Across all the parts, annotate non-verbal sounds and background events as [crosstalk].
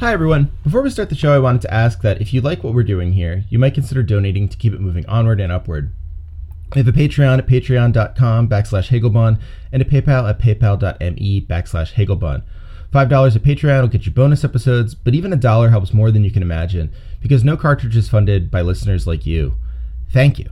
Hi, everyone. Before we start the show, I wanted to ask that if you like what we're doing here, you might consider donating to keep it moving onward and upward. We have a Patreon at patreon.com backslash Hagelbon and a PayPal at paypal.me backslash Hagelbon. $5 at Patreon will get you bonus episodes, but even a dollar helps more than you can imagine because no cartridge is funded by listeners like you. Thank you.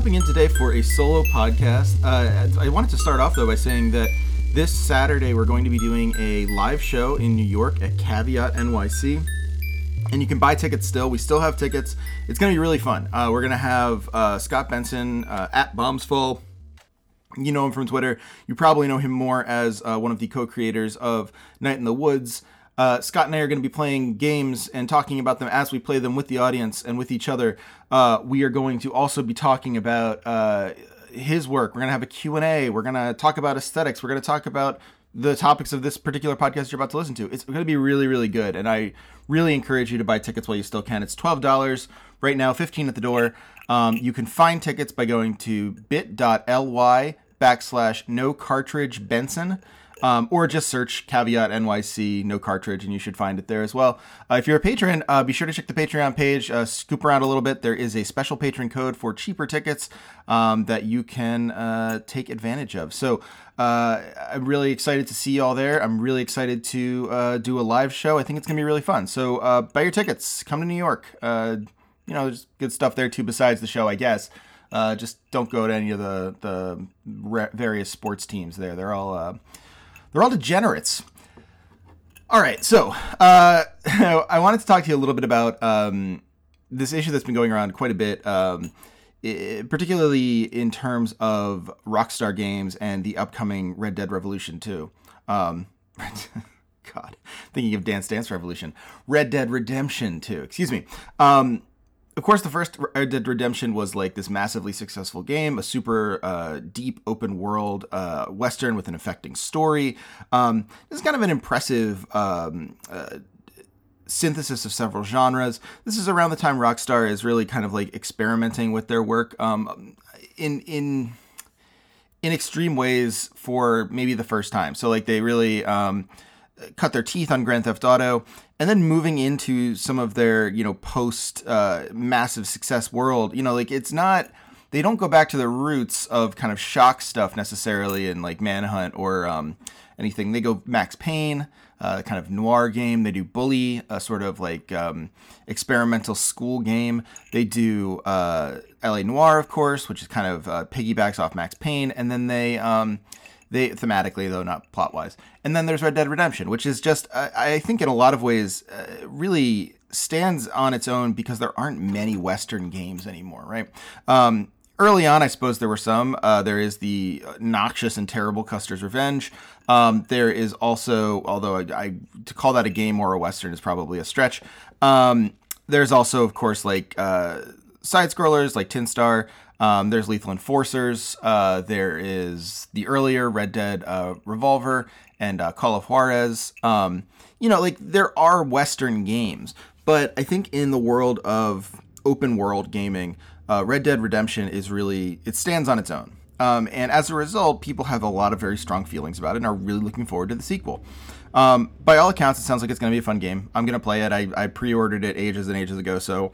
Stopping in today for a solo podcast. Uh, I wanted to start off though by saying that this Saturday we're going to be doing a live show in New York at Caveat NYC. And you can buy tickets still. We still have tickets. It's going to be really fun. Uh, we're going to have uh, Scott Benson uh, at Bombsfall. You know him from Twitter. You probably know him more as uh, one of the co creators of Night in the Woods. Uh, Scott and I are going to be playing games and talking about them as we play them with the audience and with each other. Uh, we are going to also be talking about uh, his work. We're going to have a Q&A. We're going to talk about aesthetics. We're going to talk about the topics of this particular podcast you're about to listen to. It's going to be really, really good. And I really encourage you to buy tickets while you still can. It's $12 right now, 15 at the door. Um, you can find tickets by going to bit.ly backslash no cartridge Benson. Um, or just search caveat NYC no cartridge and you should find it there as well. Uh, if you're a patron, uh, be sure to check the Patreon page. Uh, scoop around a little bit. There is a special patron code for cheaper tickets um, that you can uh, take advantage of. So uh, I'm really excited to see you all there. I'm really excited to uh, do a live show. I think it's gonna be really fun. So buy your tickets. Come to New York. you know, there's good stuff there too besides the show, I guess. just don't go to any of the the re- various sports teams there. They're all they're all degenerates. All right, so uh, [laughs] I wanted to talk to you a little bit about um, this issue that's been going around quite a bit, um, i particularly in terms of Rockstar Games and the upcoming Red Dead Revolution 2. Um, [laughs] God, thinking of Dance Dance Revolution. Red Dead Redemption 2, excuse me. Um, of course, the first Red Dead Redemption was like this massively successful game, a super uh, deep open world uh, western with an affecting story. Um, this is kind of an impressive um, uh, synthesis of several genres. This is around the time Rockstar is really kind of like experimenting with their work um, in in in extreme ways for maybe the first time. So like they really um, cut their teeth on Grand Theft Auto, and then moving into some of their you know post uh, massive success world. You know, like it's not they don't go back to the roots of kind of shock stuff necessarily in like Manhunt or um, anything. They go Max Payne. Uh, kind of noir game. They do Bully, a sort of like um, experimental school game. They do uh, LA Noir, of course, which is kind of uh, piggybacks off Max Payne, and then they um, they thematically though not plot wise and then there's red dead redemption which is just i, I think in a lot of ways uh, really stands on its own because there aren't many western games anymore right? Um, early on i suppose there were some. Uh, there is the noxious and terrible custer's revenge. Um, there is also although I, I, to call that a game or a western is probably a stretch. Um, there's also of course like uh, side scrollers like tin star um, there's Lethal Enforcers. Uh, there is the earlier Red Dead uh, Revolver and uh, Call of Juarez. Um, you know, like there are Western games, but I think in the world of open world gaming, uh, Red Dead Redemption is really it stands on its own. Um, and as a result, people have a lot of very strong feelings about it and are really looking forward to the sequel. Um, by all accounts, it sounds like it's going to be a fun game. I'm going to play it. I, I pre-ordered it ages and ages ago, so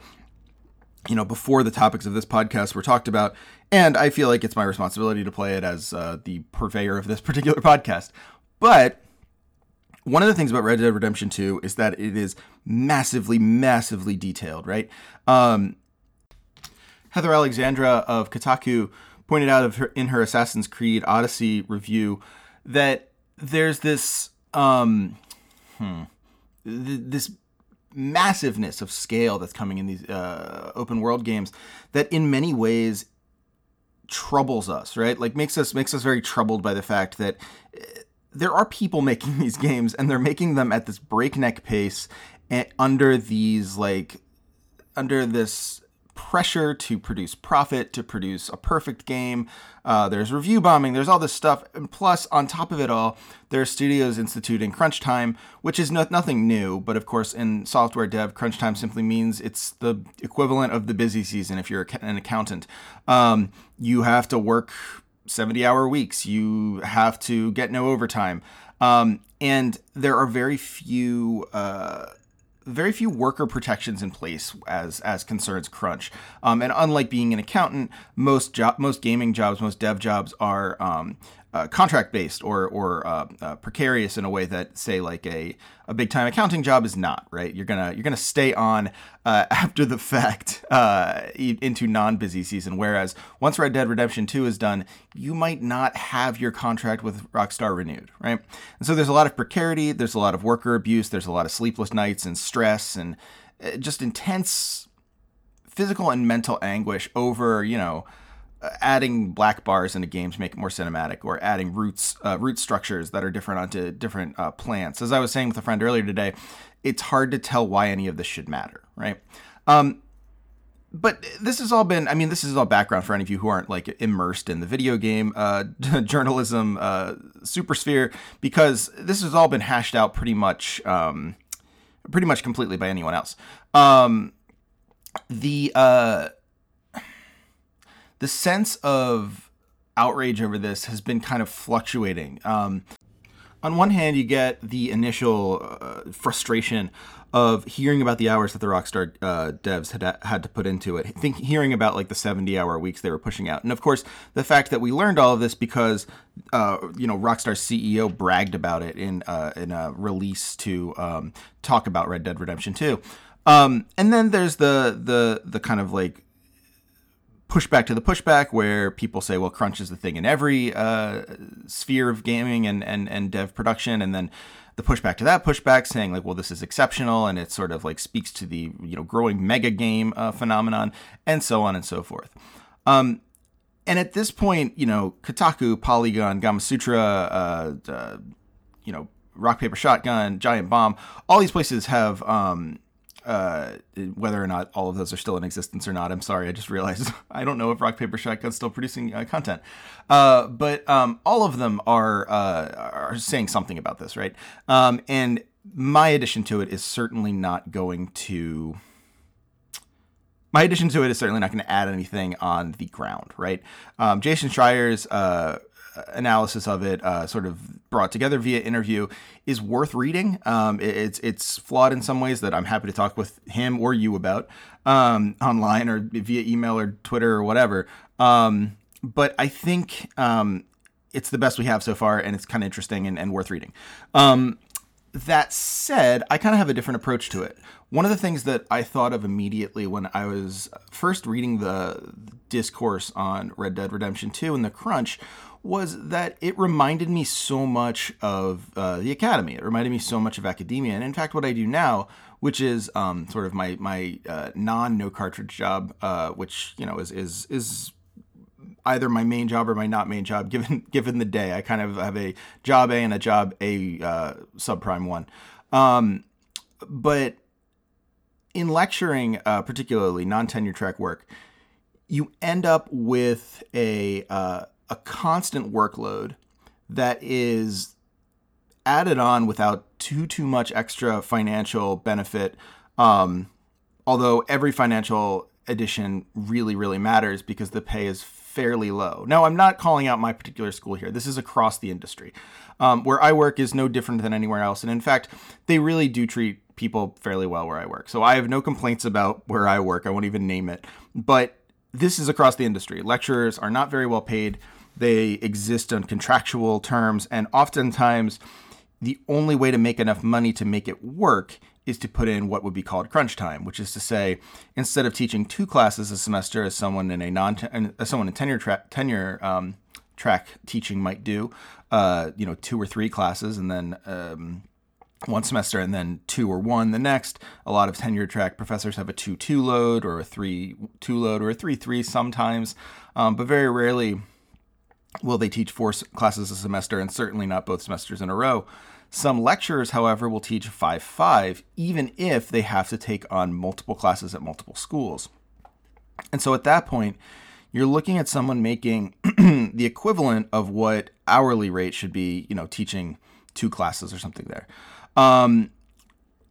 you know, before the topics of this podcast were talked about. And I feel like it's my responsibility to play it as uh, the purveyor of this [laughs] particular podcast. But one of the things about Red Dead Redemption 2 is that it is massively, massively detailed, right? Um, Heather Alexandra of Kotaku pointed out of her, in her Assassin's Creed Odyssey review that there's this um, hmm, th- this massiveness of scale that's coming in these uh, open world games that in many ways troubles us right? Like makes us makes us very troubled by the fact that uh, there are people [laughs] making these games and they're making them at this breakneck pace and under these like under this pressure to produce profit, to produce a perfect game. Uh, there's review bombing, there's all this stuff. And plus, on top of it all, there are studios instituting crunch time, which is no- nothing new. But of course, in software dev, crunch time simply means it's the equivalent of the busy season if you're an accountant. Um, you have to work 70 hour weeks, you have to get no overtime. Um, and there are very few. Uh, very few worker protections in place as as concerns crunch. Um, and unlike being an accountant, most job most gaming jobs, most dev jobs are um, uh, contract based or or uh, uh, precarious in a way that say like a a big time accounting job is not right. You're gonna you're gonna stay on uh, [laughs] after the fact uh, into non busy season. Whereas once Red Dead Redemption Two is done, you might not have your contract with Rockstar renewed, right? And so there's a lot of precarity. There's a lot of worker abuse. There's a lot of sleepless nights and stress and uh, just intense physical and mental anguish over you know adding black bars into games make it more cinematic or adding roots uh, root structures that are different onto different uh, plants. As i was saying with a friend earlier today it's hard to tell why any of this should matter right? Um, but this has all been i mean this is all background for any of you who aren't like immersed in the video game uh, [laughs] journalism uh, supersphere because this has all been hashed out pretty much um, pretty much completely by anyone else. Um, the uh, the sense of outrage over this has been kind of fluctuating. Um, on one hand, you get the initial uh, frustration of hearing about the hours that the Rockstar uh, devs had had to put into it. Think hearing about like the 70 hour weeks they were pushing out, and of course the fact that we learned all of this because uh, you know Rockstar's CEO bragged about it in uh, in a release to um, talk about Red Dead Redemption 2. Um, and then there's the the the kind of like pushback to the pushback where people say, well, crunch is the thing in every uh, sphere of gaming and, and, and dev production. And then the pushback to that pushback saying like, well, this is exceptional. And it sort of like speaks to the, you know, growing mega game uh, phenomenon and so on and so forth. Um, and at this point, you know, Kotaku, Polygon, Gamasutra, uh, uh, you know, Rock Paper Shotgun, Giant Bomb, all these places have um, uh, whether or not all of those are still in existence or not. I'm sorry, I just realized [laughs] I don't know if Rock Paper Shotgun's still producing uh, content. Uh, but um, all of them are uh, are saying something about this, right? Um, and my addition to it is certainly not going to. My addition to it is certainly not going to add anything on the ground, right? Um, Jason Schreier's uh, analysis of it, uh, sort of brought together via interview, is worth reading. Um, it, it's it's flawed in some ways that I'm happy to talk with him or you about um, online or via email or Twitter or whatever. Um, but I think um, it's the best we have so far, and it's kind of interesting and, and, worth reading. Um, that said, I kind of have a different approach to it. One of the things that I thought of immediately when I was first reading the discourse on Red Dead Redemption 2 and the crunch was that it reminded me so much of uh, the academy. It reminded me so much of academia. And in fact, what I do now, which is um, sort of my my uh, non no cartridge job, uh, which you know is is is either my main job or my not main job [laughs] given given the day. I kind of have a job A and a job A uh, subprime one. Um, but in lecturing, uh, particularly non tenure track work, you end up with a uh, a constant workload that is added on without too too much extra financial benefit. Um, although every financial addition really really matters because the pay is fairly low. Now I'm not calling out my particular school here. This is across the industry. Um, where I work is no different than anywhere else, and in fact, they really do treat people fairly well where I work. So I have no complaints about where I work. I won't even name it. But this is across the industry. Lecturers are not very well paid. They exist on contractual terms, and oftentimes the only way to make enough money to make it work is to put in what would be called crunch time, which is to say, instead of teaching two classes a semester, as someone in a non as someone in tenure track tenure um, track teaching might do, uh, you know, two or three classes, and then um, one semester and then two or one the next. A lot of tenure track professors have a two two load or a three two load or a three three sometimes, um, but very rarely will they teach four classes a semester and certainly not both semesters in a row. Some lecturers, however, will teach 5 5, even if they have to take on multiple classes at multiple schools. And so at that point, you're looking at someone making [clears throat] the equivalent of what hourly rate should be, you know, teaching two classes or something there. Um,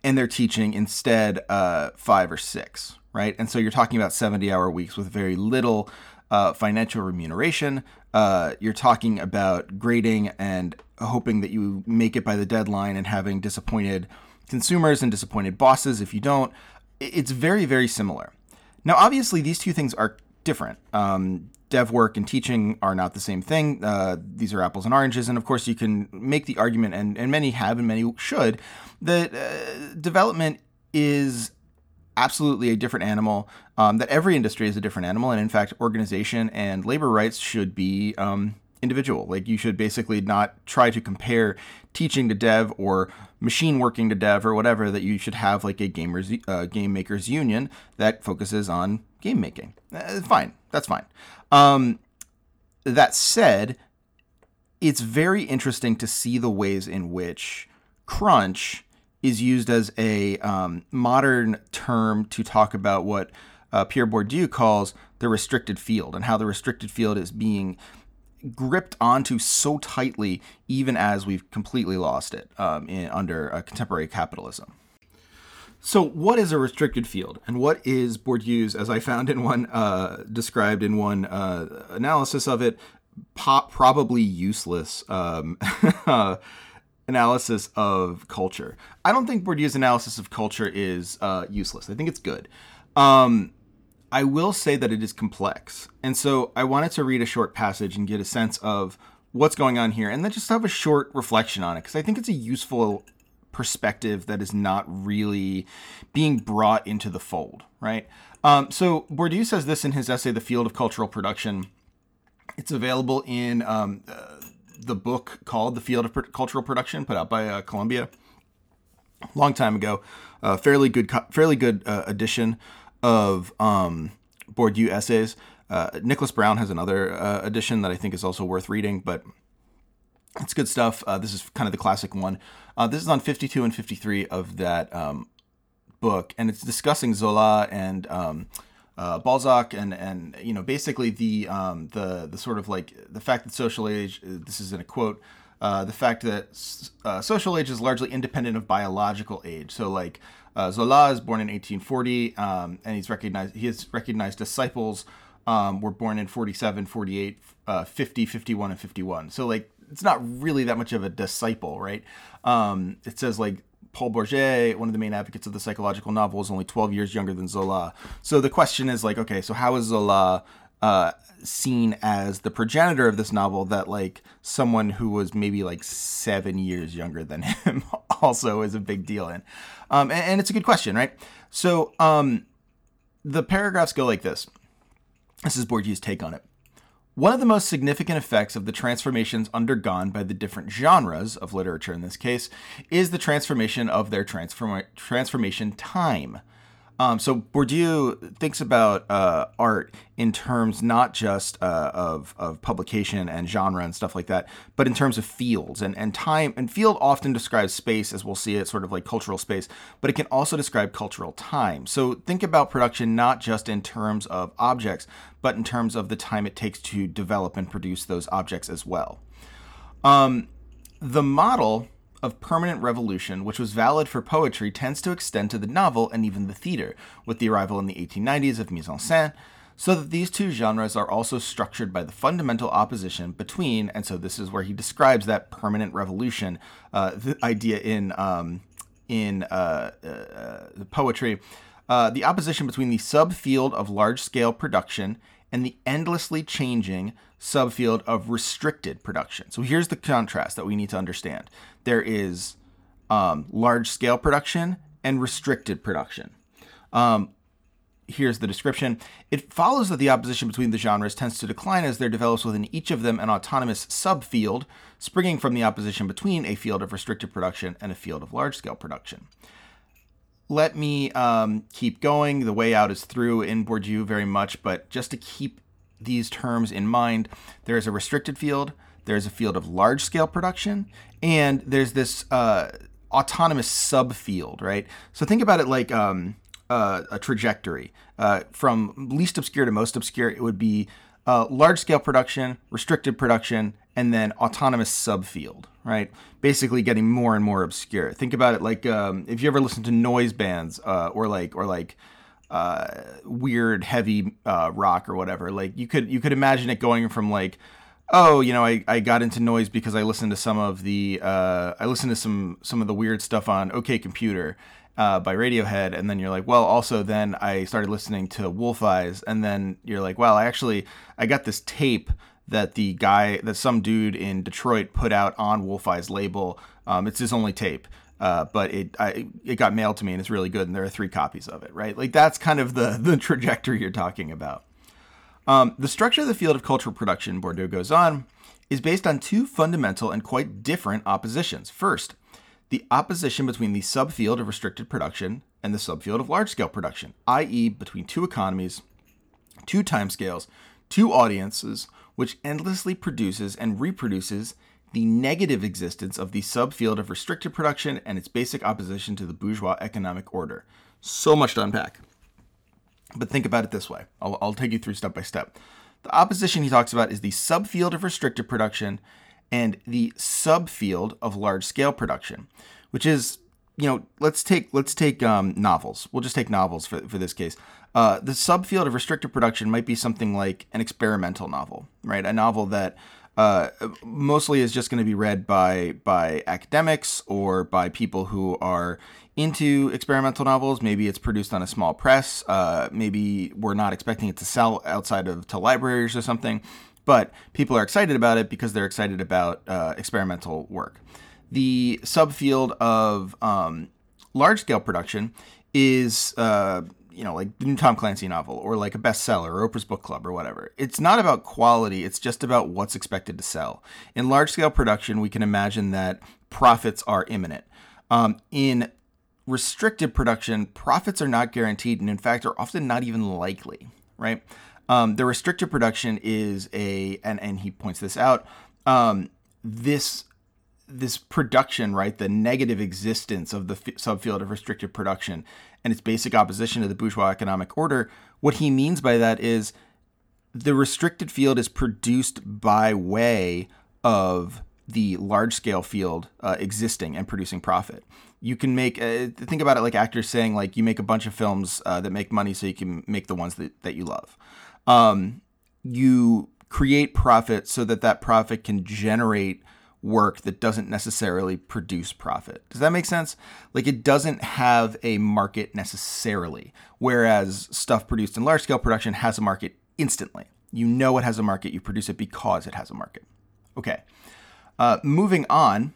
and they're teaching instead uh, five or six, right? And so you're talking about 70 hour weeks with very little uh, financial remuneration. Uh, you're talking about grading and hoping that you make it by the deadline and having disappointed consumers and disappointed bosses if you don't. It's very, very similar. Now, obviously, these two things are different. Um, dev work and teaching are not the same thing. Uh, these are apples and oranges. And of course, you can make the argument, and, and many have and many should, that uh, development is absolutely a different animal, um, that every industry is a different animal. And in fact, organization and labor rights should be um, individual. Like you should basically not try to compare teaching to dev or machine working to dev or whatever. That you should have like a gamers uh, game makers union that focuses on game making. Uh, fine, that's fine. Um, that said, it's very interesting to see the ways in which crunch is used as a um, modern term to talk about what uh, Pierre Bourdieu calls the restricted field and how the restricted field is being gripped onto so tightly, even as we've completely lost it um, in, under uh, contemporary capitalism. So, what is a restricted field, and what is Bourdieu's, as I found in one uh, described in one uh, analysis of it, po- probably useless um, [laughs] analysis of culture? I don't think Bourdieu's analysis of culture is uh, useless. I think it's good. Um, I will say that it is complex. And so I wanted to read a short passage and get a sense of what's going on here and then just have a short reflection on it because I think it's a useful perspective that is not really being brought into the fold, right? Um, so Bourdieu says this in his essay, The Field of Cultural Production. It's available in um, uh, the book called The Field of Cultural Production, put out by uh, Columbia a long time ago. Uh, fairly good, fairly good uh, edition of um, Bourdieu essays. Uh, Nicholas Brown has another uh, edition that I think is also worth reading, but it's good stuff. Uh, this is kind of the classic one. Uh, this is on 52 and 53 of that um, book, and it's discussing Zola and um, uh, Balzac, and and you know basically the um, the the sort of like the fact that social age. This is in a quote. Uh, the fact that social age is largely independent of biological age. So like uh, Zola is born in 1840, um, and he's recognized. He has recognized disciples um, were born in 47, 48, uh, 50, 51, and 51. So like it's not really that much of a disciple, right? Um, it says like Paul Bourget, one of the main advocates of the psychological novel, is only 12 years younger than Zola. So the question is like, okay, so how is Zola uh, seen as the progenitor of this novel that like someone who was maybe like seven years younger than him [laughs] also is a big deal in? Um, and, and, it's a good question right? So um, the paragraphs go like this. This is bourdieu's take on it one of the most significant effects of the transformations undergone by the different genres of literature in this case is the transformation of their transform- transformation time um, so Bourdieu thinks about uh, art in terms not just uh, of, of publication and genre and stuff like that, but in terms of fields and, and time. And field often describes space, as we'll see it, sort of like cultural space, but it can also describe cultural time. So think about production not just in terms of objects, but in terms of the time it takes to develop and produce those objects as well. Um, the model of permanent revolution, which was valid for poetry, tends to extend to the novel and even the theater, with the arrival in the 1890s of mise en scène, so that these two genres are also structured by the fundamental opposition between, and so this is where he describes that permanent revolution, uh, the idea in um, in uh, uh, poetry, uh, the opposition between the subfield of large scale production and the endlessly changing subfield of restricted production. So here's the contrast that we need to understand there is um, large scale production and restricted production. Um, here's the description. It follows that the opposition between the genres tends to decline as there develops within each of them an autonomous subfield, springing from the opposition between a field of restricted production and a field of large scale production. Let me um, keep going. The way out is through in Bourdieu very much, but just to keep these terms in mind, there is a restricted field, there's a field of large scale production, and there's this uh, autonomous subfield, right? So think about it like um, uh, a trajectory uh, from least obscure to most obscure. It would be uh, large scale production, restricted production, and then autonomous subfield, right? Basically, getting more and more obscure. Think about it like um, if you ever listen to noise bands uh, or like or like uh, weird heavy uh, rock or whatever. Like you could you could imagine it going from like oh, you know, I, I got into noise because I listened to some of the uh, I listened to some some of the weird stuff on OK Computer uh, by Radiohead, and then you're like, well, also then I started listening to Wolf Eyes, and then you're like, well, I actually I got this tape that the guy that some dude in Detroit put out on Wolf Eyes label. Um, it's his only tape. Uh, but it I, it got mailed to me and it's really good and there are three copies of it right like that's kind of the [laughs] the trajectory you're talking about um, the structure of the field of cultural production, Bourdieu goes on, is based on two fundamental and quite different oppositions. First, the opposition between the subfield of restricted production and the subfield of large scale production, i.e., between two economies, two timescales, two audiences, which endlessly produces and reproduces the negative existence of the subfield of restricted production and its basic opposition to the bourgeois economic order. So much to unpack. But think about it this way I'll, I'll take you through step by step. The opposition he talks about is the subfield of restricted production and the subfield of large scale production, which is you know let's take let's take um, novels. We'll just take novels for for this case. Uh, the subfield of restricted production might be something like an experimental novel, right? A novel that uh, mostly is just going to be read by by academics or by people who are into experimental novels. Maybe it's produced on a small press. Uh, maybe we're not expecting it to sell outside of to libraries or something, but people are excited about it because they're excited about uh, experimental work. The subfield of um, large scale production is uh, you know, like the new Tom Clancy novel or like a bestseller or Oprah's Book Club or whatever. It's not about quality, it's just about what's expected to sell. In large scale production, we can imagine that profits are imminent. Um, in restricted production, profits are not guaranteed and, in fact, are often not even likely, right? Um, the restricted production is a, and, and he points this out, um, this this production, right, the negative existence of the f- subfield of restricted production and its basic opposition to the bourgeois economic order, what he means by that is the restricted field is produced by way of the large scale field uh, existing and producing profit. You can make, uh, think about it like actors saying, like, you make a bunch of films uh, that make money so you can make the ones that, that you love. Um, you create profit so that that profit can generate work that doesn't necessarily produce profit. Does that make sense? Like it doesn't have a market necessarily, whereas stuff produced in large scale production has a market instantly. You know it has a market, you produce it because it has a market. Okay. Uh, moving on,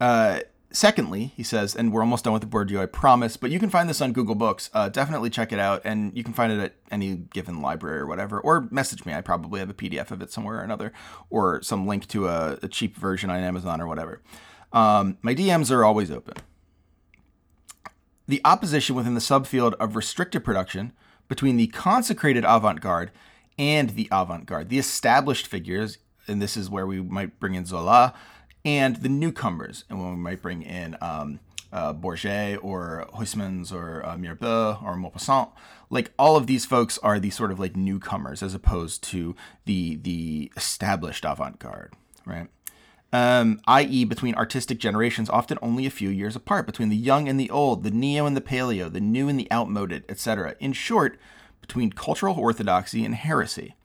uh, secondly, he says, and we're almost done with the Bourdieu, I promise, but you can find this on Google Books. Uh, definitely check it out, and you can find it at any given library or whatever, or message me. I probably have a PDF of it somewhere or another, or some link to a, a cheap version on Amazon or whatever. Um, my DMs are always open. The opposition within the subfield of restricted production between the consecrated avant garde and the avant garde, the established figures, and this is where we might bring in Zola, and the newcomers, and when we might bring in um, uh, Bourget or Huysmans or uh, Mirbeau or Maupassant, like all of these folks are the sort of like newcomers as opposed to the the established avant-garde, right? Um, i.e., between artistic generations, often only a few years apart, between the young and the old, the neo and the paleo, the new and the outmoded, etc. In short, between cultural orthodoxy and heresy.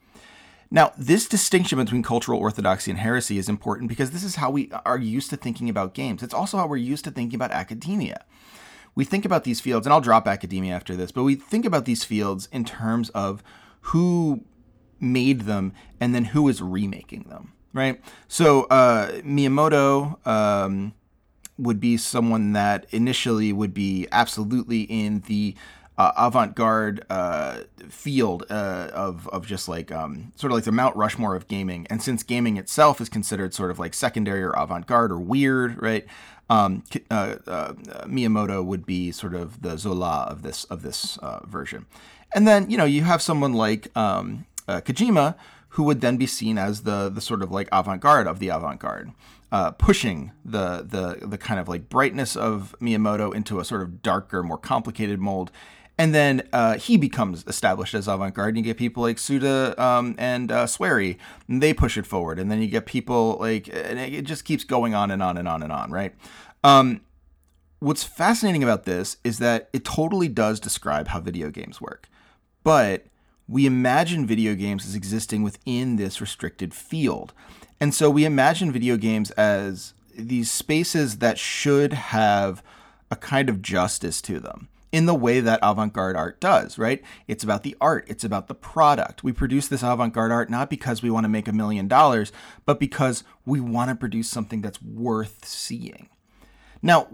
Now, this distinction between cultural orthodoxy and heresy is important because this is how we are used to thinking about games. It's also how we're used to thinking about academia. We think about these fields, and I'll drop academia after this, but we think about these fields in terms of who made them and then who is remaking them, right? So, uh, Miyamoto, um, would be someone that initially would be absolutely in the uh, avant-garde uh, field uh, of of just like um, sort of like the Mount Rushmore of gaming. And since gaming itself is considered sort of like secondary or avant-garde or weird, right? Um, uh, uh, Miyamoto would be sort of the Zola of this of this uh, version. And then you know you have someone like um, Kojima who would then be seen as the the sort of like avant-garde of the avant-garde uh, pushing the the the kind of like brightness of Miyamoto into a sort of darker, more complicated mold. And then uh, he becomes established as avant-garde. And you get people like Suda um, and uh, Swery, and they push it forward. And then you get people like, and it just keeps going on and on and on and on, right? Um, what's fascinating about this is that it totally does describe how video games work, but we imagine video games as existing within this restricted field. And so we imagine video games as these spaces that should have a kind of justice to them in the way that avant garde art does, right? It's about the art, it's about the product. We produce this avant garde art not because we want to make a million dollars, but because we want to produce something that's worth seeing. Now,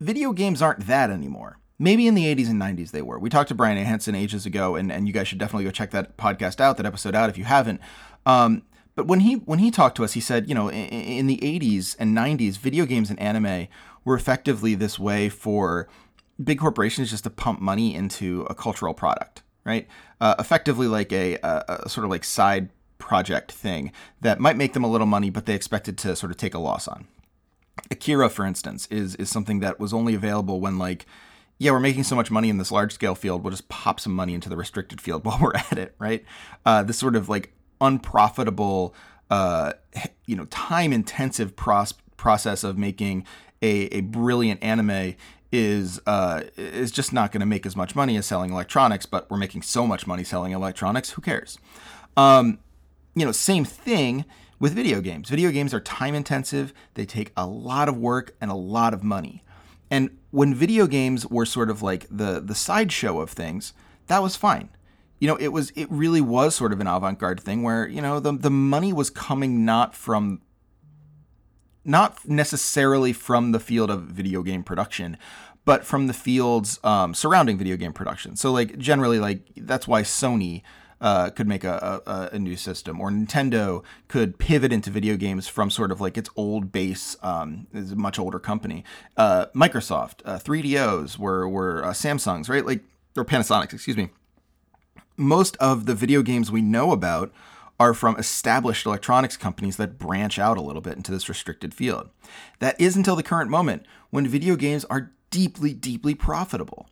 video games aren't that anymore. Maybe in the 80s and 90s they were. We talked to Brian A. Henson ages ago, and, and you guys should definitely go check that podcast out, that episode out if you haven't. Um, but when he when he talked to us, he said, you know, in, in the 80s and 90s, video games and anime were effectively this way for big corporations just to pump money into a cultural product, right? Uh, effectively, like a, a, a sort of like side project thing that might make them a little money, but they expected to sort of take a loss on. Akira, for instance, is is something that was only available when like yeah, we're making so much money in this large scale field, we'll just pop some money into the restricted field [laughs] while we're at it, right? Uh, this sort of like unprofitable, uh, you know, time intensive pros- process of making a, a brilliant anime is uh, is just not going to make as much money as selling electronics, but we're making so much money selling electronics. Who cares? Um, you know, same thing with video games. Video games are time intensive. They take a lot of work and a lot of money. And when video games were sort of like the the sideshow of things, that was fine you know, it was it really was sort of an avant-garde thing where, you know, the the money was coming not from not necessarily from the field of video game production, but from the fields um, surrounding video game production. So, like generally, like that's why Sony uh, could make a, a, a, new system, or Nintendo could pivot into video games from sort of like its old base. Um, is a much older company. Uh, Microsoft, uh, 3DOs were were uh, Samsungs, right? Like or Panasonics, excuse me most of the video games we know about are from established electronics companies that branch out a little bit into this restricted field. That is until the current moment when video games are deeply, deeply profitable.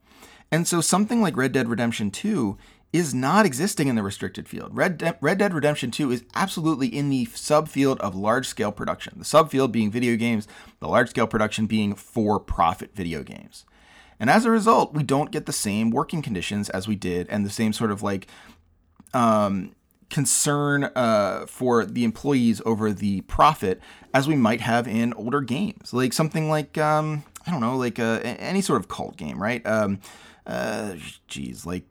And so something like Red Dead Redemption 2 is not existing in the restricted field. Red, De- Red Dead Redemption 2 is absolutely in the subfield of large scale production. The subfield being video games, the large scale production being for profit video games. And as a result, we don't get the same working conditions as we did and the same sort of like um, concern uh, for the employees over the profit as we might have in older games. Like something like, um, I don't know, like uh, any sort of cult game, right? Um, uh, geez, like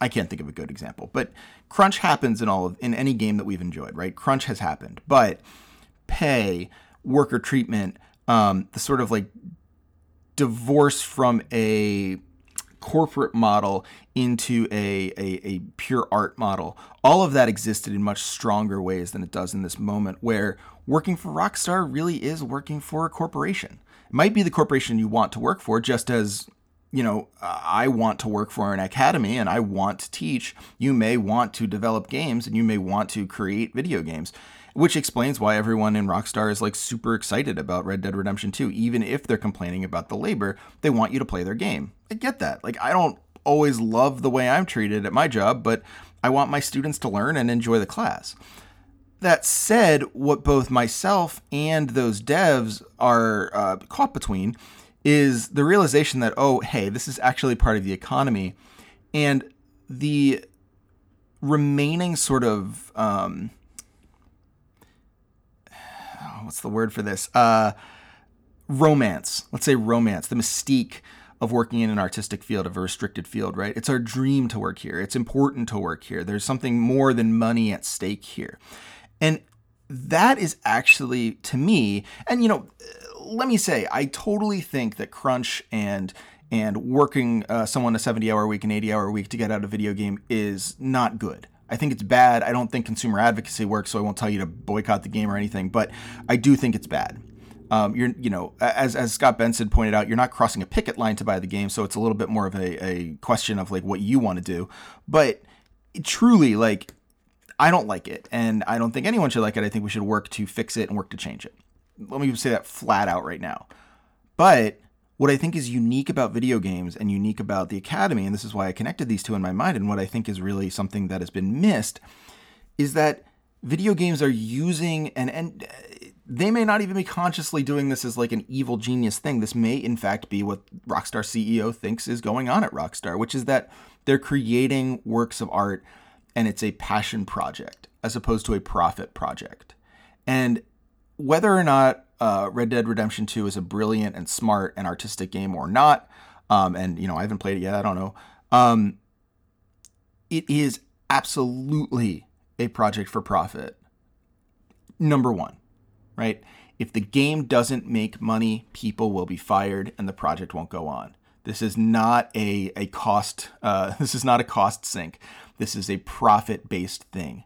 I can't think of a good example, but crunch happens in all of in any game that we've enjoyed, right? Crunch has happened, but pay, worker treatment, um, the sort of like divorce from a corporate model into a, a, a, pure art model. All of that existed in much stronger ways than it does in this moment, where working for Rockstar really is working for a corporation. It might be the corporation you want to work for, just as you know, I want to work for an academy and I want to teach. You may want to develop games and you may want to create video games which explains why everyone in Rockstar is like super excited about Red Dead Redemption 2 even if they're complaining about the labor they want you to play their game. I get that. Like I don't always love the way I'm treated at my job but I want my students to learn and enjoy the class. That said what both myself and those devs are uh, caught between is the realization that oh hey this is actually part of the economy and the remaining sort of um, what's the word for this? Uh, romance. Let's say romance, the mystique of working in an artistic field, of a restricted field, right? It's our dream to work here. It's important to work here. There's something more than money at stake here. And that is actually, to me, and you know, let me say, I totally think that crunch and and working uh, someone a 70 hour week, and 80 hour week to get out a video game is not good. I think it's bad. I don't think consumer advocacy works, so I won't tell you to boycott the game or anything, but I do think it's bad. Um, you're, you know, as, as Scott Benson pointed out, you're not crossing a picket line to buy the game, so it's a little bit more of a, a question of like what you want to do. But truly, like, I don't like it, and I don't think anyone should like it. I think we should work to fix it and work to change it. Let me say that flat out right now. But what I think is unique about video games and unique about the Academy, and this is why I connected these two in my mind, and what I think is really something that has been missed, is that video games are using and and uh, they may not even be consciously doing this as like an evil genius thing. This may in fact be what Rockstar CEO thinks is going on at Rockstar, which is that they're creating works of art and it's a passion project as opposed to a profit project. And whether or not uh, Red Dead Redemption 2 is a brilliant and smart and artistic game or not. Um, and, you know, I haven't played it yet. I don't know. Um, it is absolutely a project for profit. Number one, right? If the game doesn't make money, people will be fired and the project won't go on. This is not a, a cost. Uh, [laughs] this is not a cost sink. This is a profit based thing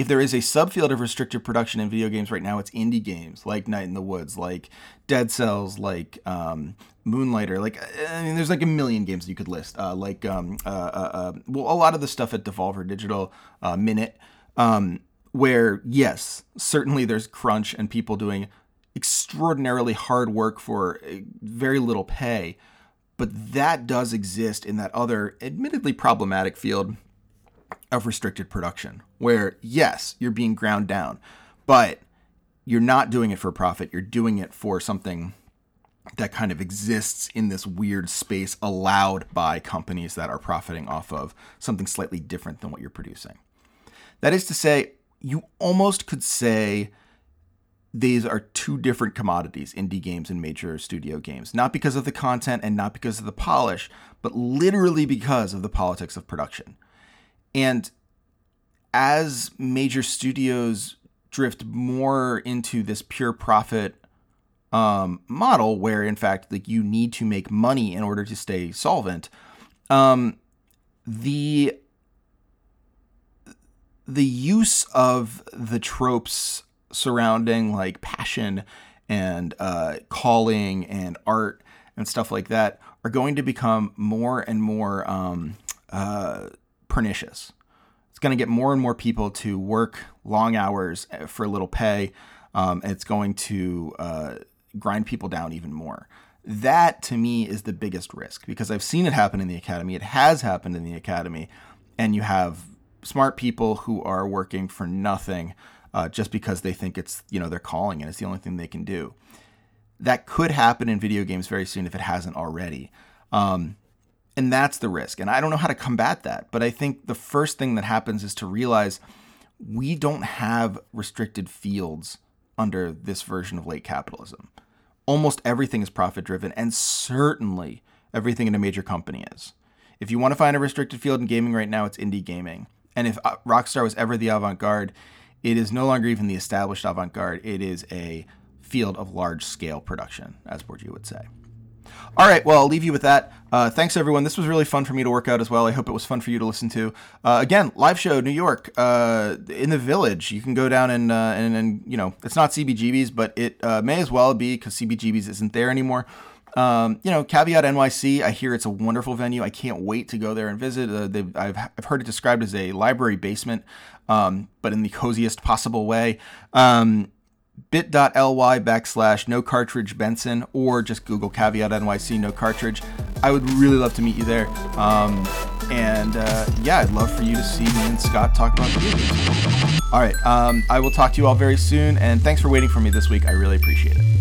if there is a subfield of restricted production in video games right now, it's indie games like Night in the Woods, like Dead Cells, like um, Moonlighter. Like I mean, there's like a million games you could list. Uh, like um, uh, uh, uh well, a lot of the stuff at Devolver Digital, uh, Minit, um, where yes, certainly there's crunch and people doing extraordinarily hard work for uh, very little pay, but that does exist in that other, admittedly problematic field of restricted production, where yes, you're being ground down, but you're not doing it for profit. You're doing it for something that kind of exists in this weird space allowed by companies that are profiting off of something slightly different than what you're producing. That is to say, you almost could say these are two different commodities indie games and major studio games not because of the content and not because of the polish but literally because of the politics of production and as major studios drift more into this pure profit um, model, where in fact, like you need to make money in order to stay solvent, um, the the use of the tropes surrounding like passion and uh, calling and art and stuff like that are going to become more and more um, uh, pernicious. Going to get more and more people to work long hours uh, for little pay. Um, and it's going to uh, grind people down even more. That to me is the biggest risk because I've seen it happen in the academy. It has happened in the academy, and you have smart people who are working for nothing uh, just because they think it's you know they're calling and it's the only thing they can do. That could happen in video games very soon if it hasn't already. Um, and that's the risk. And I don't know how to combat that. But I think the first thing that happens is to realize we don't have restricted fields under this version of late capitalism. Almost everything is profit driven, and certainly everything in a major company is. If you want to find a restricted field in gaming right now, it's indie gaming. And if uh, Rockstar was ever the avant garde, it is no longer even the established avant garde. It is a field of large scale production, as Bourdieu would say. All right, well, I'll leave you with that. Uh, thanks, everyone. This was really fun for me to work out as well. I hope it was fun for you to listen to. Uh, again, live show, New York, uh, in the Village. You can go down and, uh, and, and, you know, it's not CBGB's, but it uh, may as well be because CBGB's isn't there anymore. Um, you know, Caveat NYC, I hear it's a wonderful venue. I can't wait to go there and visit. Uh, I've, I've heard it described as a library basement, um, but in the coziest possible way. Um, bit.ly backslash no cartridge Benson or just Google caveat NYC no cartridge. I would really love to meet you there. Um, and uh, yeah, I'd love for you to see me and Scott talk about video games. All right, um, I will talk to you all very soon, and thanks for waiting for me this week. I really appreciate it.